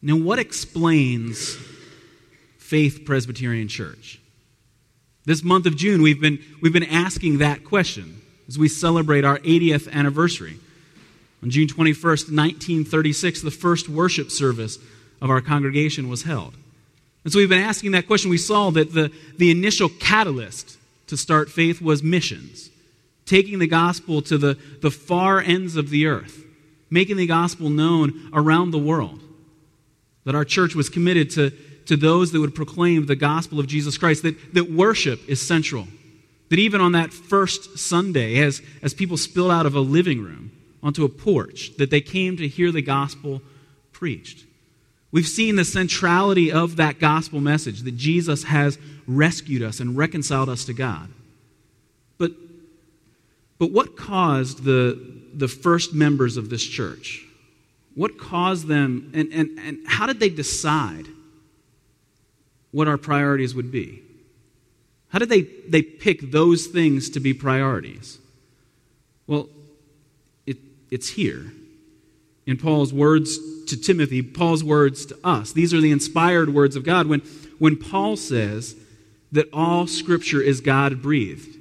Now, what explains Faith Presbyterian Church? This month of June, we've been, we've been asking that question as we celebrate our 80th anniversary. On June 21st, 1936, the first worship service of our congregation was held. And so we've been asking that question. We saw that the, the initial catalyst to start faith was missions, taking the gospel to the, the far ends of the earth, making the gospel known around the world. That our church was committed to, to those that would proclaim the gospel of Jesus Christ, that, that worship is central. That even on that first Sunday, as, as people spilled out of a living room onto a porch, that they came to hear the gospel preached. We've seen the centrality of that gospel message that Jesus has rescued us and reconciled us to God. But, but what caused the, the first members of this church? What caused them, and, and, and how did they decide what our priorities would be? How did they, they pick those things to be priorities? Well, it, it's here in Paul's words to Timothy, Paul's words to us. These are the inspired words of God. When, when Paul says that all Scripture is God breathed,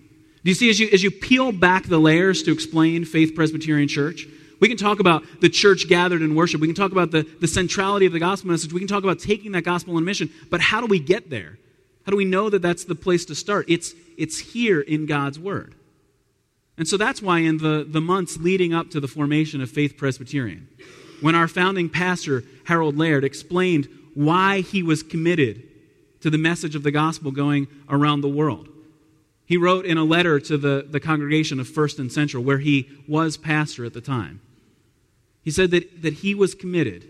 do you see, as you, as you peel back the layers to explain Faith Presbyterian Church, we can talk about the church gathered in worship. We can talk about the, the centrality of the gospel message. We can talk about taking that gospel on mission. But how do we get there? How do we know that that's the place to start? It's, it's here in God's Word. And so that's why in the, the months leading up to the formation of Faith Presbyterian, when our founding pastor, Harold Laird, explained why he was committed to the message of the gospel going around the world. He wrote in a letter to the, the congregation of First and Central, where he was pastor at the time. He said that, that he was committed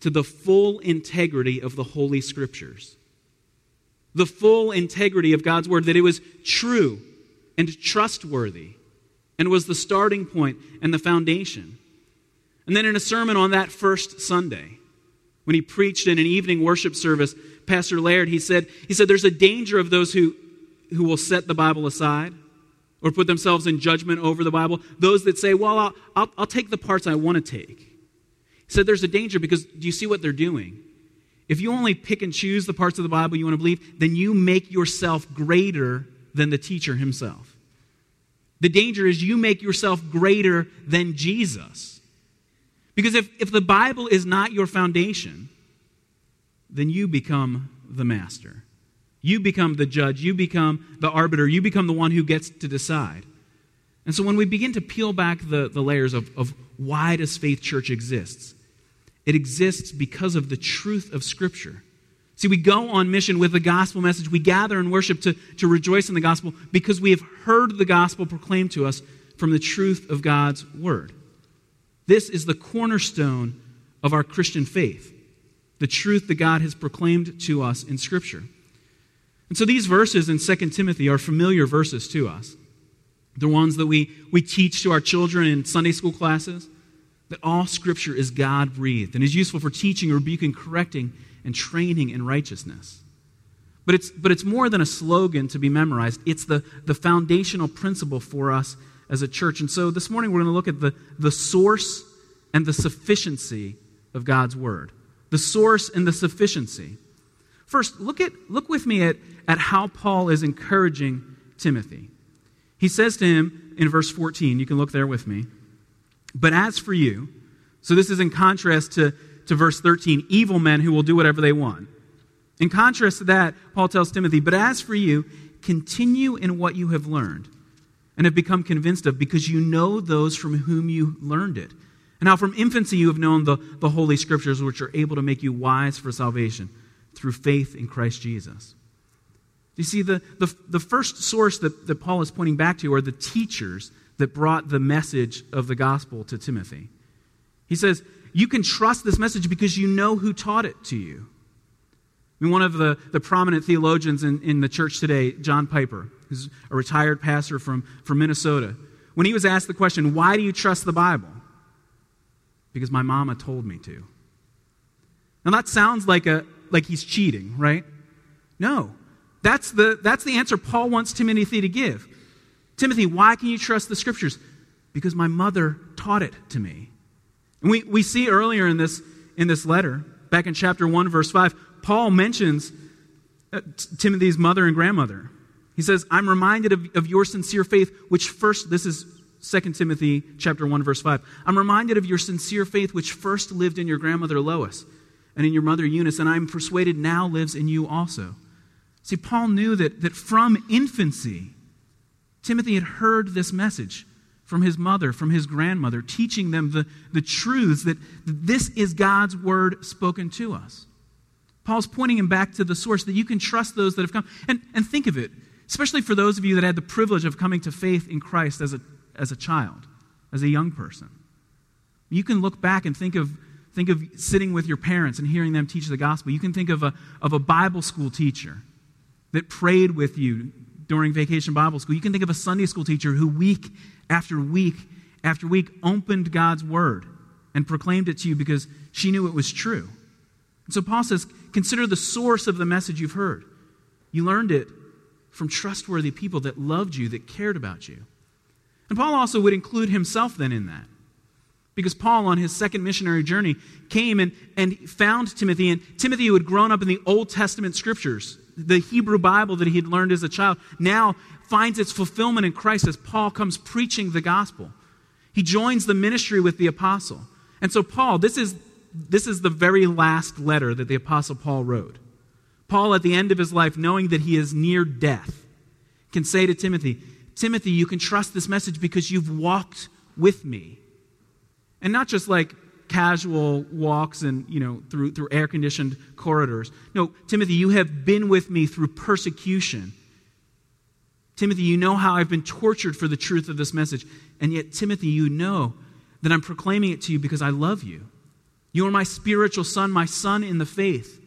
to the full integrity of the Holy Scriptures, the full integrity of God's Word, that it was true and trustworthy and was the starting point and the foundation. And then in a sermon on that first Sunday, when he preached in an evening worship service, Pastor Laird, he said, he said there's a danger of those who, who will set the Bible aside or put themselves in judgment over the Bible. Those that say, well, I'll, I'll, I'll take the parts I want to take. He said there's a danger because do you see what they're doing? If you only pick and choose the parts of the Bible you want to believe, then you make yourself greater than the teacher himself. The danger is you make yourself greater than Jesus. Because if, if the Bible is not your foundation, then you become the master. You become the judge. You become the arbiter. You become the one who gets to decide. And so when we begin to peel back the, the layers of, of why does Faith Church exists, it exists because of the truth of Scripture. See, we go on mission with the gospel message. We gather and worship to, to rejoice in the gospel because we have heard the gospel proclaimed to us from the truth of God's word. This is the cornerstone of our Christian faith, the truth that God has proclaimed to us in Scripture. And so these verses in 2 Timothy are familiar verses to us. They're ones that we, we teach to our children in Sunday school classes that all Scripture is God breathed and is useful for teaching, rebuking, correcting, and training in righteousness. But it's, but it's more than a slogan to be memorized, it's the, the foundational principle for us as a church. And so this morning we're going to look at the, the source and the sufficiency of God's Word. The source and the sufficiency. First, look, at, look with me at, at how Paul is encouraging Timothy. He says to him in verse 14, you can look there with me. But as for you, so this is in contrast to, to verse 13, evil men who will do whatever they want. In contrast to that, Paul tells Timothy, But as for you, continue in what you have learned and have become convinced of because you know those from whom you learned it. And how from infancy you have known the, the Holy Scriptures, which are able to make you wise for salvation through faith in Christ Jesus. You see, the, the, the first source that, that Paul is pointing back to are the teachers that brought the message of the gospel to Timothy. He says, You can trust this message because you know who taught it to you. I mean, one of the, the prominent theologians in, in the church today, John Piper, who's a retired pastor from, from Minnesota, when he was asked the question, Why do you trust the Bible? Because my mama told me to. Now that sounds like, a, like he's cheating, right? No. That's the, that's the answer Paul wants Timothy to give. Timothy, why can you trust the scriptures? Because my mother taught it to me. And we, we see earlier in this, in this letter back in chapter 1, verse 5, Paul mentions uh, Timothy's mother and grandmother. He says, I'm reminded of, of your sincere faith, which first, this is 2 Timothy chapter 1, verse 5. I'm reminded of your sincere faith, which first lived in your grandmother Lois and in your mother Eunice, and I'm persuaded now lives in you also. See, Paul knew that, that from infancy, Timothy had heard this message from his mother, from his grandmother, teaching them the, the truths that this is God's word spoken to us. Paul's pointing him back to the source that you can trust those that have come. And, and think of it, especially for those of you that had the privilege of coming to faith in Christ as a, as a child, as a young person. You can look back and think of, think of sitting with your parents and hearing them teach the gospel. You can think of a, of a Bible school teacher that prayed with you during vacation Bible school. You can think of a Sunday school teacher who, week after week after week, opened God's word and proclaimed it to you because she knew it was true. And so Paul says, consider the source of the message you've heard. You learned it from trustworthy people that loved you, that cared about you. And Paul also would include himself then in that. Because Paul, on his second missionary journey, came and, and found Timothy, and Timothy, who had grown up in the Old Testament scriptures, the Hebrew Bible that he had learned as a child, now finds its fulfillment in Christ as Paul comes preaching the gospel. He joins the ministry with the apostle. And so, Paul, this is, this is the very last letter that the apostle Paul wrote. Paul, at the end of his life, knowing that he is near death, can say to Timothy, Timothy, you can trust this message because you've walked with me. And not just like casual walks and, you know, through, through air conditioned corridors. No, Timothy, you have been with me through persecution. Timothy, you know how I've been tortured for the truth of this message. And yet, Timothy, you know that I'm proclaiming it to you because I love you. You are my spiritual son, my son in the faith.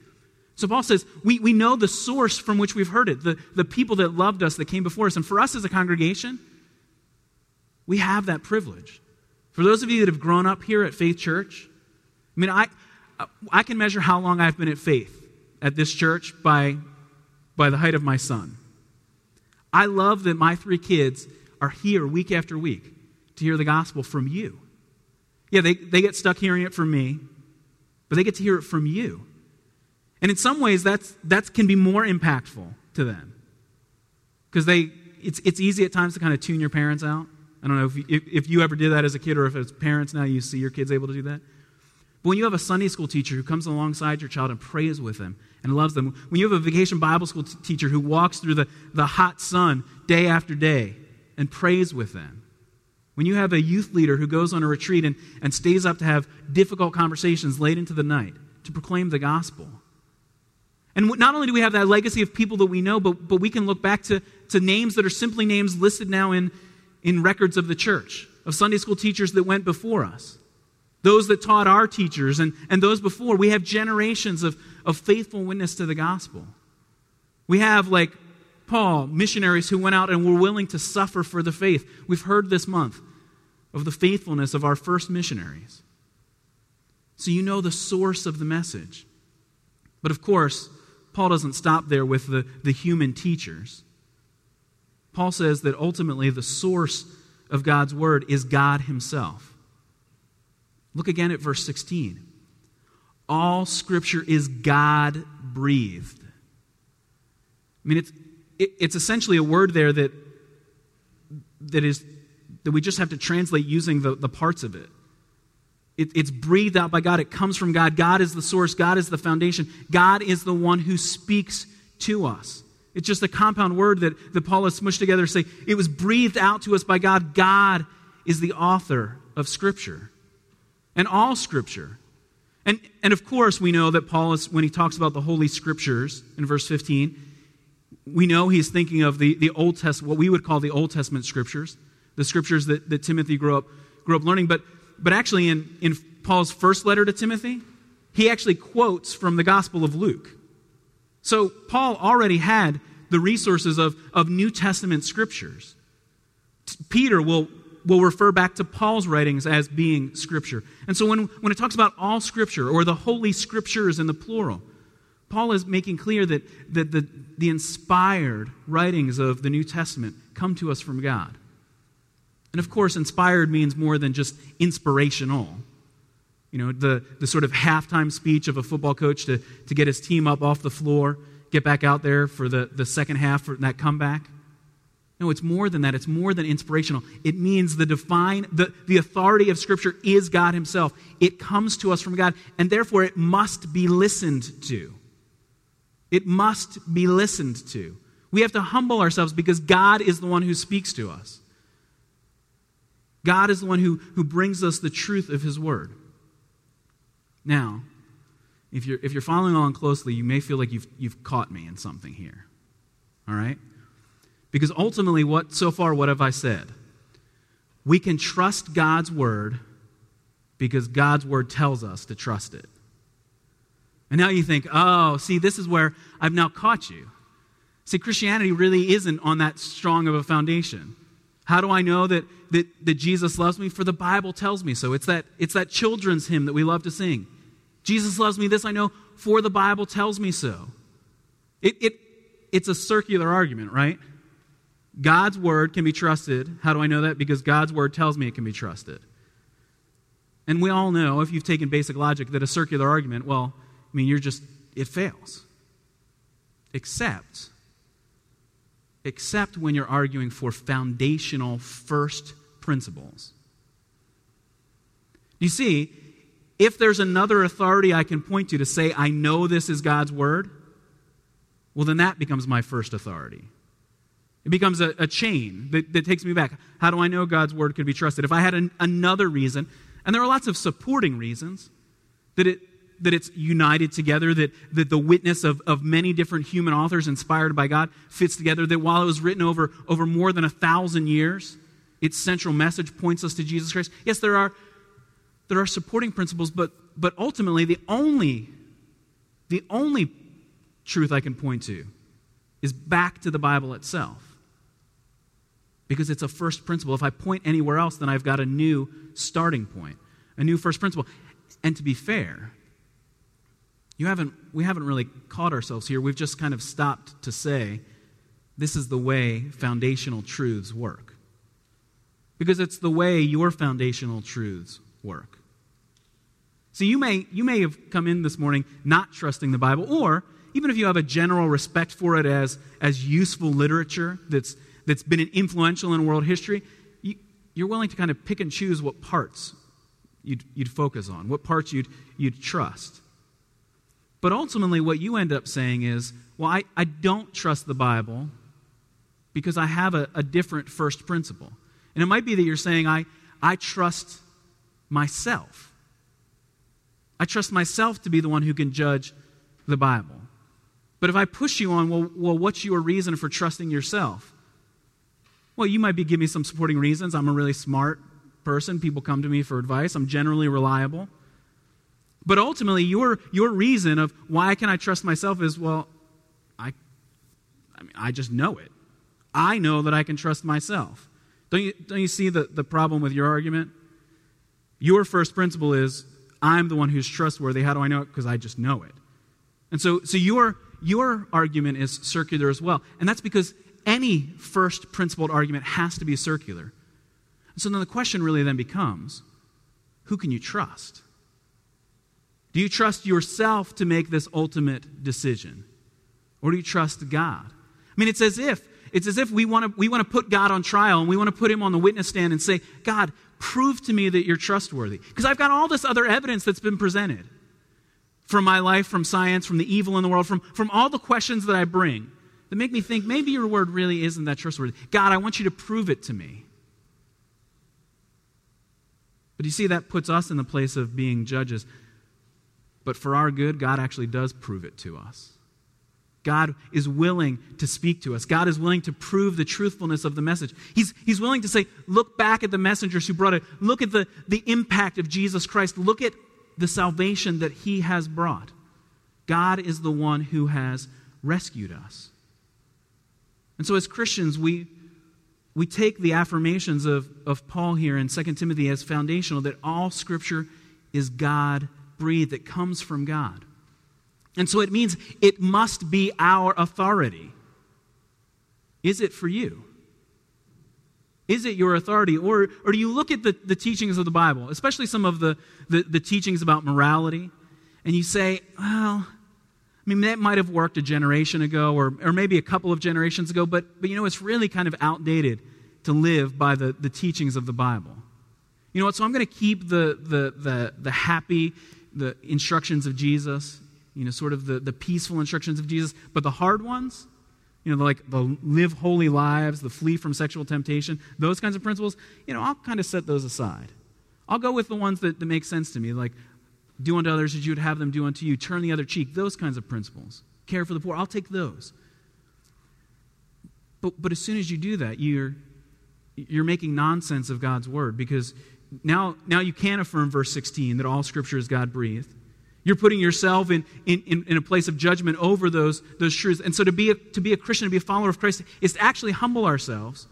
So Paul says, we, we know the source from which we've heard it, the, the people that loved us, that came before us. And for us as a congregation, we have that privilege. For those of you that have grown up here at Faith Church, I mean, I, I can measure how long I've been at Faith at this church by, by the height of my son. I love that my three kids are here week after week to hear the gospel from you. Yeah, they, they get stuck hearing it from me, but they get to hear it from you. And in some ways, that's, that can be more impactful to them. Because they, it's, it's easy at times to kind of tune your parents out. I don't know if you, if, if you ever did that as a kid or if as parents now you see your kids able to do that. But when you have a Sunday school teacher who comes alongside your child and prays with them and loves them, when you have a vacation Bible school t- teacher who walks through the, the hot sun day after day and prays with them, when you have a youth leader who goes on a retreat and, and stays up to have difficult conversations late into the night to proclaim the gospel, and not only do we have that legacy of people that we know, but, but we can look back to, to names that are simply names listed now in, in records of the church, of Sunday school teachers that went before us, those that taught our teachers, and, and those before. We have generations of, of faithful witness to the gospel. We have, like Paul, missionaries who went out and were willing to suffer for the faith. We've heard this month of the faithfulness of our first missionaries. So you know the source of the message. But of course, Paul doesn't stop there with the, the human teachers. Paul says that ultimately the source of God's word is God Himself. Look again at verse 16. All scripture is God breathed. I mean, it's, it, it's essentially a word there that, that, is, that we just have to translate using the, the parts of it. It, it's breathed out by God. It comes from God. God is the source. God is the foundation. God is the one who speaks to us. It's just a compound word that, that Paul has smushed together to say it was breathed out to us by God. God is the author of Scripture and all Scripture. And, and of course, we know that Paul is, when he talks about the Holy Scriptures in verse 15, we know he's thinking of the, the Old Testament, what we would call the Old Testament Scriptures, the Scriptures that, that Timothy grew up, grew up learning. But but actually, in, in Paul's first letter to Timothy, he actually quotes from the Gospel of Luke. So Paul already had the resources of, of New Testament scriptures. Peter will, will refer back to Paul's writings as being scripture. And so when, when it talks about all scripture or the holy scriptures in the plural, Paul is making clear that, that the, the inspired writings of the New Testament come to us from God. And of course, inspired means more than just inspirational. You know, the, the sort of halftime speech of a football coach to, to get his team up off the floor, get back out there for the, the second half for that comeback. No, it's more than that. It's more than inspirational. It means the divine, the, the authority of Scripture is God Himself. It comes to us from God, and therefore it must be listened to. It must be listened to. We have to humble ourselves because God is the one who speaks to us. God is the one who, who brings us the truth of His Word. Now, if you're, if you're following along closely, you may feel like you've, you've caught me in something here. All right? Because ultimately, what so far, what have I said? We can trust God's word because God's word tells us to trust it. And now you think, oh, see, this is where I've now caught you. See, Christianity really isn't on that strong of a foundation. How do I know that, that, that Jesus loves me? For the Bible tells me so. It's that, it's that children's hymn that we love to sing. Jesus loves me, this I know, for the Bible tells me so. It, it, it's a circular argument, right? God's word can be trusted. How do I know that? Because God's word tells me it can be trusted. And we all know, if you've taken basic logic, that a circular argument, well, I mean, you're just, it fails. Except, except when you're arguing for foundational first principles. You see, if there's another authority I can point to to say, I know this is God's word, well, then that becomes my first authority. It becomes a, a chain that, that, takes me back. How do I know God's word could be trusted? If I had an, another reason, and there are lots of supporting reasons that, it, that it's united together, that, that the witness of, of many different human authors inspired by God fits together, that while it was written over, over more than a thousand years, its central message points us to Jesus Christ. Yes, there are, there are supporting principles, but, but ultimately, the only, the only truth I can point to is back to the Bible itself because it's a first principle. If I point anywhere else, then I've got a new starting point, a new first principle. And to be fair, you haven't, we haven't really caught ourselves here. We've just kind of stopped to say, this is the way foundational truths work. Because it's the way your foundational truths work. So you may, you may have come in this morning not trusting the Bible, or even if you have a general respect for it as, as useful literature that's that's been influential in world history, you, you're willing to kind of pick and choose what parts you'd, you'd focus on, what parts you'd, you'd trust. But ultimately, what you end up saying is, well, I, I don't trust the Bible because I have a, a different first principle. And it might be that you're saying, I, I trust myself. I trust myself to be the one who can judge the Bible. But if I push you on, well, well what's your reason for trusting yourself? Well, you might be giving me some supporting reasons. I'm a really smart person. People come to me for advice. I'm generally reliable. But ultimately, your, your reason of why can I trust myself is, well, I, I, mean, I just know it. I know that I can trust myself. Don't you, don't you see the, the problem with your argument? Your first principle is, I'm the one who's trustworthy. How do I know it? Because I just know it. And so, so your, your argument is circular as well. And that's because any first principled argument has to be circular. And so then the question really then becomes who can you trust? Do you trust yourself to make this ultimate decision? Or do you trust God? I mean, it's as if it's as if we want to we want to put God on trial and we want to put him on the witness stand and say, God, prove to me that you're trustworthy. Because I've got all this other evidence that's been presented from my life, from science, from the evil in the world, from, from all the questions that I bring that make me think maybe your word really isn't that trustworthy. God, I want you to prove it to me. But you see, that puts us in the place of being judges. But for our good, God actually does prove it to us. God is willing to speak to us. God is willing to prove the truthfulness of the message. He's, he's willing to say, look back at the messengers who brought it. Look at the, the impact of Jesus Christ. Look at the salvation that he has brought. God is the one who has rescued us. And so, as Christians, we, we take the affirmations of, of Paul here in 2 Timothy as foundational that all Scripture is God breathed, it comes from God. And so it means it must be our authority. Is it for you? Is it your authority? Or, or do you look at the, the teachings of the Bible, especially some of the, the, the teachings about morality, and you say, well, I mean, that might have worked a generation ago or, or maybe a couple of generations ago, but, but you know, it's really kind of outdated to live by the, the teachings of the Bible. You know what? So I'm going to keep the, the, the, the happy, the instructions of Jesus, you know, sort of the, the peaceful instructions of Jesus, but the hard ones, you know, like the live holy lives, the flee from sexual temptation, those kinds of principles, you know, I'll kind of set those aside. I'll go with the ones that, that make sense to me, like do unto others as you would have them do unto you, turn the other cheek, those kinds of principles. Care for the poor, I'll take those. But, but as soon as you do that, you're, you're making nonsense of God's word because now, now you can affirm verse 16 that all scripture is God breathed. You're putting yourself in, in, in, a place of judgment over those, those truths. And so to be, a, to be a Christian, to be a follower of Christ, is to actually humble ourselves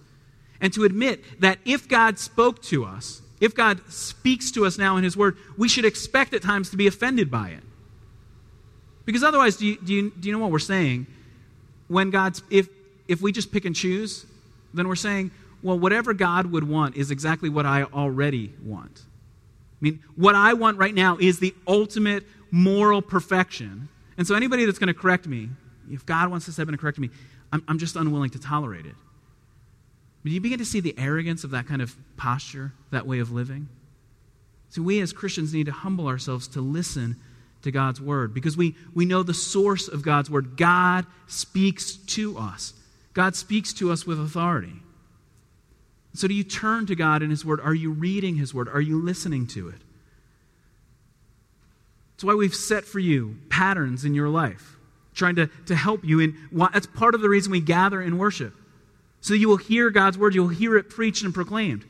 and to admit that if God spoke to us, if God speaks to us now in His Word, we should expect at times to be offended by it. Because otherwise, do you, do you, do you know what we're saying? When God's, if, if we just pick and choose, then we're saying, well, whatever God would want is exactly what I already want. I mean, what I want right now is the ultimate moral perfection. And so, anybody that's going to correct me, if God wants to step in and correct me, I'm, I'm just unwilling to tolerate it. But you begin to see the arrogance of that kind of posture, that way of living. So, we as Christians need to humble ourselves to listen to God's word because we, we know the source of God's word. God speaks to us, God speaks to us with authority. So, do you turn to God in His Word? Are you reading His Word? Are you listening to it? That's why we've set for you patterns in your life, trying to, to help you. In, that's part of the reason we gather in worship. So you will hear God's Word, you'll hear it preached and proclaimed.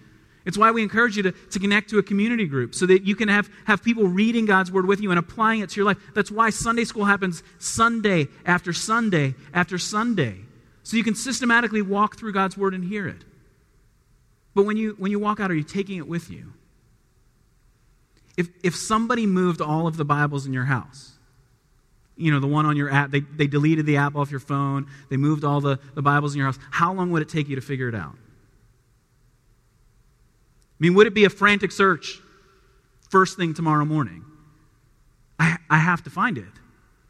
It's why we encourage you to, to connect to a community group so that you can have, have people reading God's Word with you and applying it to your life. That's why Sunday school happens Sunday after Sunday after Sunday. So you can systematically walk through God's Word and hear it. But when you, when you walk out, are you taking it with you? If, if somebody moved all of the Bibles in your house, you know, the one on your app, they, they deleted the app off your phone, they moved all the, the Bibles in your house, how long would it take you to figure it out? I mean, would it be a frantic search first thing tomorrow morning? I, I have to find it.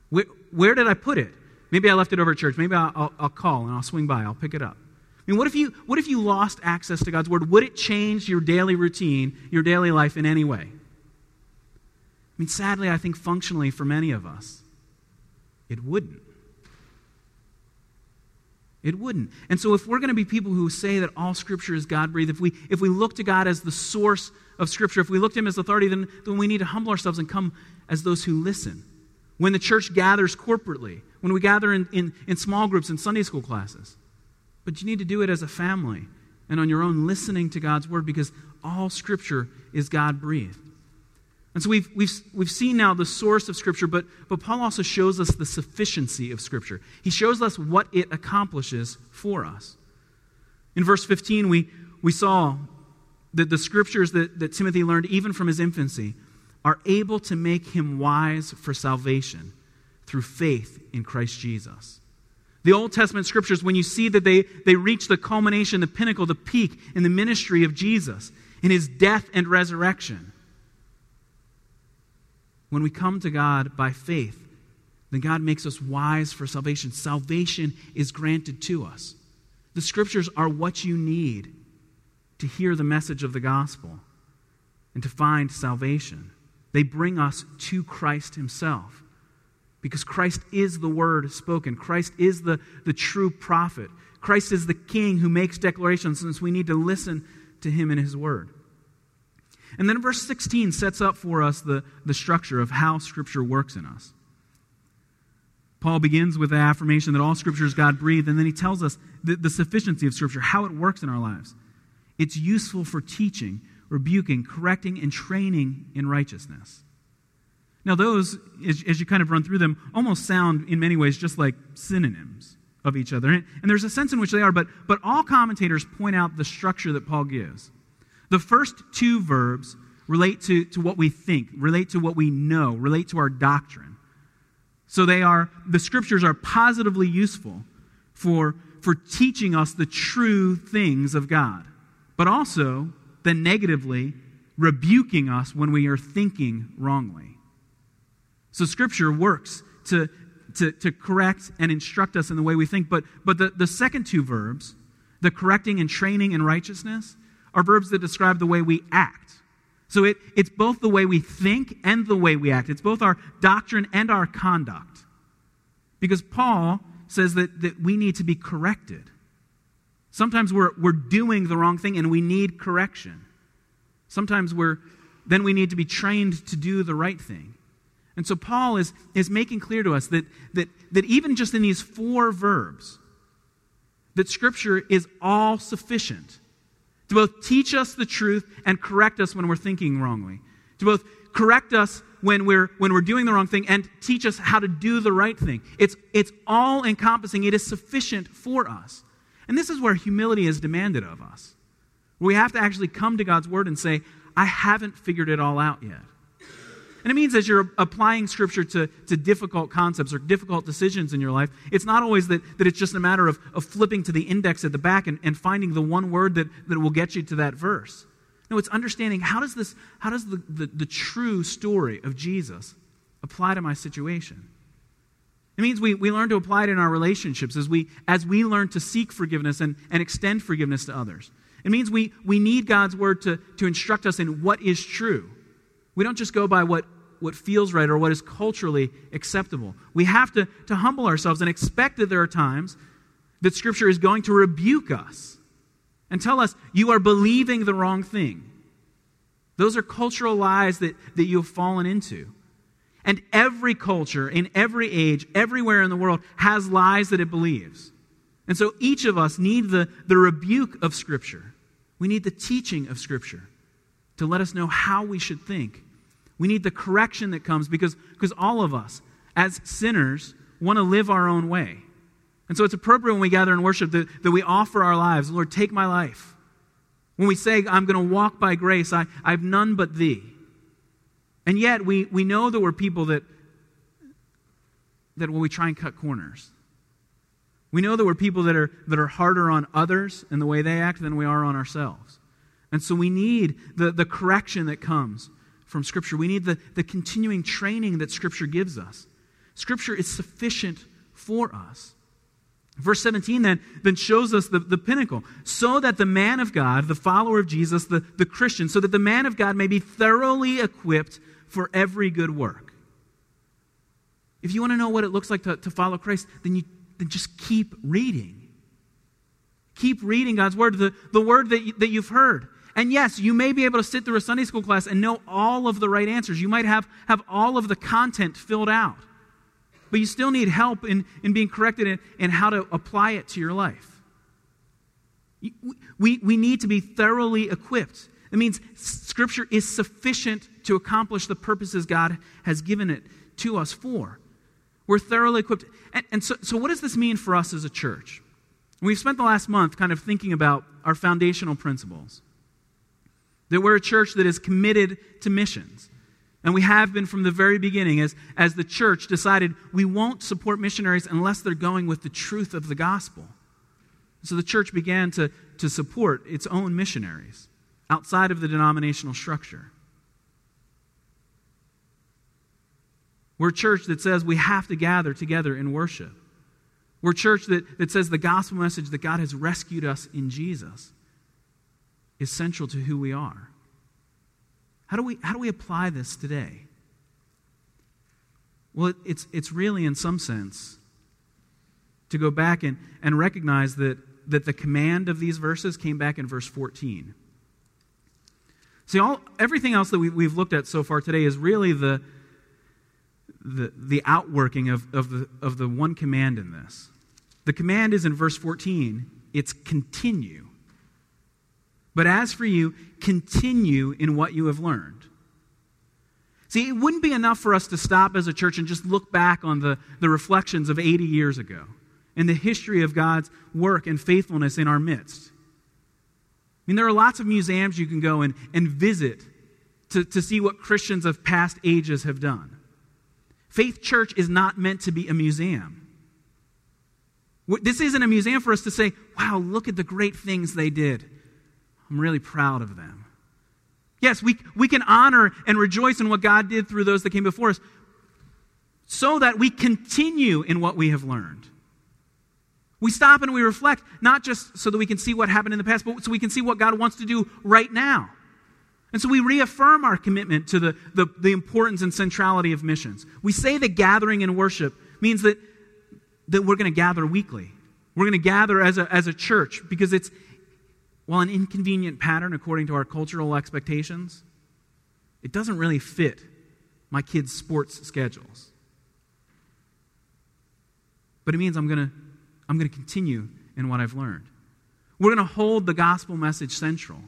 Where, where did I put it? Maybe I left it over at church. Maybe I'll, I'll, I'll call and I'll swing by. I'll pick it up. I mean, what if you what if you lost access to God's word? Would it change your daily routine, your daily life in any way? I mean, sadly, I think functionally for many of us, it wouldn't. It wouldn't. And so if we're going to be people who say that all scripture is God breathed, if we if we look to God as the source of scripture, if we look to him as authority, then, then we need to humble ourselves and come as those who listen. When the church gathers corporately, when we gather in, in, in small groups in Sunday school classes, but you need to do it as a family and on your own, listening to God's word because all Scripture is God breathed. And so we've, we've, we've seen now the source of Scripture, but, but Paul also shows us the sufficiency of Scripture. He shows us what it accomplishes for us. In verse 15, we, we saw that the Scriptures that, that Timothy learned, even from his infancy, are able to make him wise for salvation through faith in Christ Jesus. The Old Testament scriptures, when you see that they, they reach the culmination, the pinnacle, the peak in the ministry of Jesus, in his death and resurrection. When we come to God by faith, then God makes us wise for salvation. Salvation is granted to us. The scriptures are what you need to hear the message of the gospel and to find salvation. They bring us to Christ himself because Christ is the word spoken. Christ is the, the true prophet. Christ is the king who makes declarations, since we need to listen to him in his word. And then verse 16 sets up for us the, the structure of how Scripture works in us. Paul begins with the affirmation that all Scripture is God breathed, and then he tells us the, the sufficiency of Scripture, how it works in our lives. It's useful for teaching, rebuking, correcting, and training in righteousness. Now, those, as, as, you kind of run through them, almost sound in many ways just like synonyms of each other. And, and there's a sense in which they are, but, but all commentators point out the structure that Paul gives. The first two verbs relate to, to what we think, relate to what we know, relate to our doctrine. So they are, the scriptures are positively useful for, for teaching us the true things of God. but also then negatively rebuking us when we are thinking wrongly. So Scripture works to, to, to correct and instruct us in the way we think. But, but the, the second two verbs, the correcting and training in righteousness, are verbs that describe the way we act. So it, it's both the way we think and the way we act. It's both our doctrine and our conduct. Because Paul says that, that we need to be corrected. Sometimes we're, we're doing the wrong thing and we need correction. Sometimes we're, then we need to be trained to do the right thing. And so Paul is, is making clear to us that, that, that even just in these four verbs, that Scripture is all sufficient to both teach us the truth and correct us when we're thinking wrongly, to both correct us when we're, when we're doing the wrong thing and teach us how to do the right thing. It's, it's all encompassing, it is sufficient for us. And this is where humility is demanded of us. We have to actually come to God's Word and say, I haven't figured it all out yet. And it means as you're applying Scripture to, to difficult concepts or difficult decisions in your life, it's not always that, that it's just a matter of, of flipping to the index at the back and, and finding the one word that, that will get you to that verse. No, it's understanding how does this, how does the, the, the true story of Jesus apply to my situation? It means we, we learn to apply it in our relationships as we, as we learn to seek forgiveness and, and extend forgiveness to others. It means we, we need God's word to, to instruct us in what is true. We don't just go by what, what feels right or what is culturally acceptable. We have to, to humble ourselves and expect that there are times that Scripture is going to rebuke us and tell us, you are believing the wrong thing. Those are cultural lies that, that you have fallen into. And every culture, in every age, everywhere in the world, has lies that it believes. And so each of us need the, the rebuke of Scripture. We need the teaching of Scripture to let us know how we should think. We need the correction that comes because, because all of us, as sinners, want to live our own way. And so it's appropriate when we gather in worship that, that we offer our lives. Lord, take my life. When we say, I'm going to walk by grace, I, I have none but thee. And yet we, we know that we're people that, that when we try and cut corners. We know that we're people that are, that are harder on others in the way they act than we are on ourselves. And so we need the, the correction that comes from Scripture. We need the, the continuing training that Scripture gives us. Scripture is sufficient for us. Verse 17 then, then shows us the, the pinnacle. So that the man of God, the follower of Jesus, the, the Christian, so that the man of God may be thoroughly equipped for every good work. If you want to know what it looks like to, to follow Christ, then, you, then just keep reading. Keep reading God's word, the, the word that, you, that you've heard. And yes, you may be able to sit through a Sunday school class and know all of the right answers. You might have, have all of the content filled out but you still need help in, in being corrected in, in how to apply it to your life. We, we need to be thoroughly equipped. It means Scripture is sufficient to accomplish the purposes God has given it to us for. We're thoroughly equipped. And, and so, so, what does this mean for us as a church? We've spent the last month kind of thinking about our foundational principles. That we're a church that is committed to missions. And we have been from the very beginning as, as the church decided we won't support missionaries unless they're going with the truth of the gospel. So the church began to, to support its own missionaries outside of the denominational structure. We're a church that says we have to gather together in worship. We're a church that, that says the gospel message that God has rescued us in Jesus is central to who we are. How do we, how do we apply this today? Well, it, it's, it's really, in some sense, to go back and, and recognize that, that the command of these verses came back in verse 14. See, all, everything else that we, we've looked at so far today is really the, the, the outworking of, of, the, of the one command in this. The command is in verse 14 it's continue. But as for you, continue in what you have learned. See, it wouldn't be enough for us to stop as a church and just look back on the, the reflections of 80 years ago and the history of God's work and faithfulness in our midst. I mean, there are lots of museums you can go and, and visit to, to see what Christians of past ages have done. Faith Church is not meant to be a museum. This isn't a museum for us to say, wow, look at the great things they did I'm really proud of them. Yes, we, we can honor and rejoice in what God did through those that came before us so that we continue in what we have learned. We stop and we reflect, not just so that we can see what happened in the past, but so we can see what God wants to do right now. And so we reaffirm our commitment to the, the, the importance and centrality of missions. We say that gathering and worship means that, that we're going to gather weekly. We're going to gather as a, as a church because it's, while an inconvenient pattern according to our cultural expectations, it doesn't really fit my kids' sports schedules. But it means I'm going to I'm going to continue in what I've learned. We're going to hold the gospel message central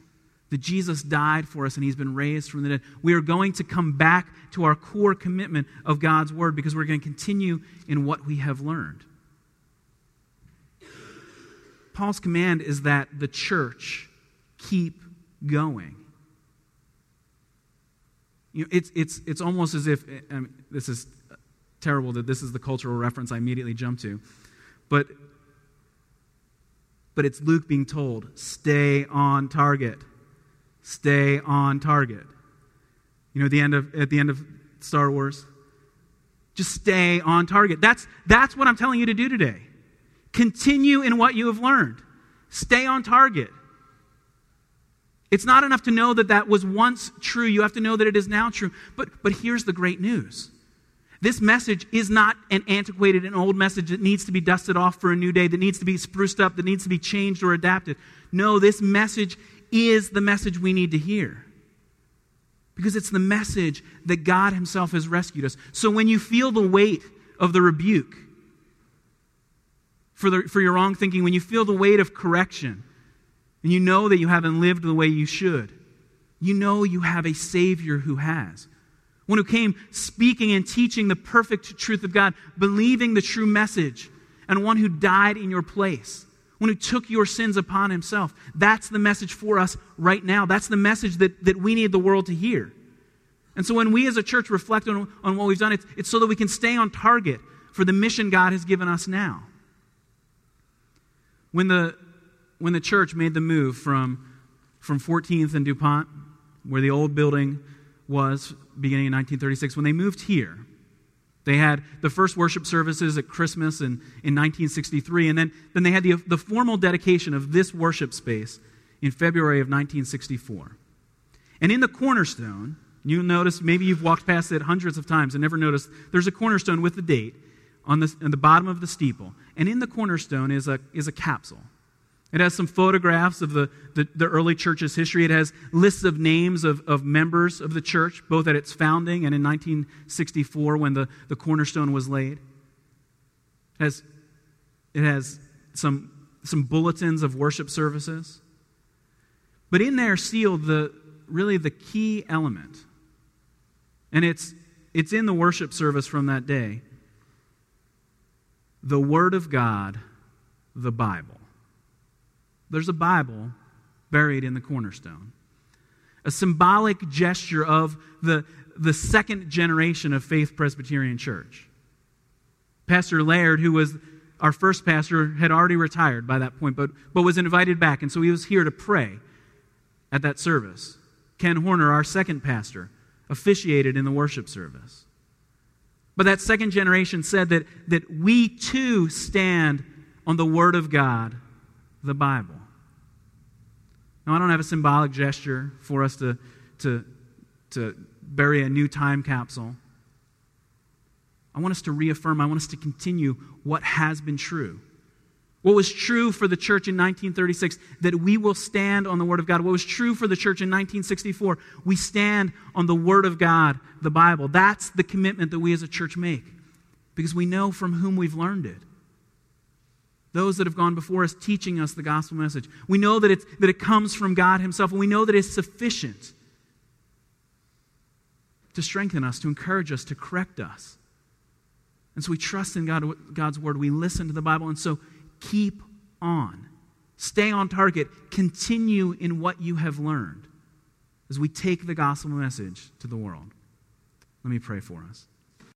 that Jesus died for us and he's been raised from the dead. We are going to come back to our core commitment of God's word because we're going to continue in what we have learned. Paul's command is that the church keep going. You know, it's, it's, it's almost as if, I mean, this is terrible that this is the cultural reference I immediately jump to, but but it's Luke being told, stay on target. Stay on target. You know, at the end of, at the end of Star Wars, just stay on target. That's, that's what I'm telling you to do today. Continue in what you have learned. Stay on target. It's not enough to know that that was once true. You have to know that it is now true. But, but here's the great news this message is not an antiquated and old message that needs to be dusted off for a new day, that needs to be spruced up, that needs to be changed or adapted. No, this message is the message we need to hear. Because it's the message that God Himself has rescued us. So when you feel the weight of the rebuke for, the, for your wrong thinking, when you feel the weight of correction, and you know that you haven't lived the way you should, you know you have a Savior who has one who came speaking and teaching the perfect truth of God, believing the true message, and one who died in your place, one who took your sins upon himself. That's the message for us right now. That's the message that, that we need the world to hear. And so when we as a church reflect on, on what we've done, it's, it's so that we can stay on target for the mission God has given us now. When the, when the church made the move from, from 14th and DuPont, where the old building was beginning in 1936. When they moved here, they had the first worship services at Christmas in, in 1963, and then, then they had the, the formal dedication of this worship space in February of 1964. And in the cornerstone, you'll notice, maybe you've walked past it hundreds of times and never noticed, there's a cornerstone with the date on the, on the bottom of the steeple. And in the cornerstone is a, is a capsule. It has some photographs of the, the, the, early church's history. It has lists of names of, of members of the church, both at its founding and in 1964 when the, the cornerstone was laid. It has, it has some, some bulletins of worship services. But in there sealed the really the key element. And it's, it's in the worship service from that day. The Word of God, the Bible. There's a Bible buried in the cornerstone. A symbolic gesture of the, the second generation of Faith Presbyterian Church. Pastor Laird, who was our first pastor, had already retired by that point, but, but was invited back, and so he was here to pray at that service. Ken Horner, our second pastor, officiated in the worship service. But that second generation said that, that we too stand on the Word of God the Bible. Now, I don't have a symbolic gesture for us to, to, to bury a new time capsule. I want us to reaffirm, I want us to continue what has been true. What was true for the church in 1936, that we will stand on the Word of God. What was true for the church in 1964, we stand on the Word of God, the Bible. That's the commitment that we as a church make because we know from whom we've learned it those that have gone before us teaching us the gospel message. We know that, it's, that it comes from God Himself, and we know that it's sufficient to strengthen us, to encourage us, to correct us. And so we trust in God, God's word. We listen to the Bible, and so keep on. Stay on target. Continue in what you have learned as we take the gospel message to the world. Let me pray for us.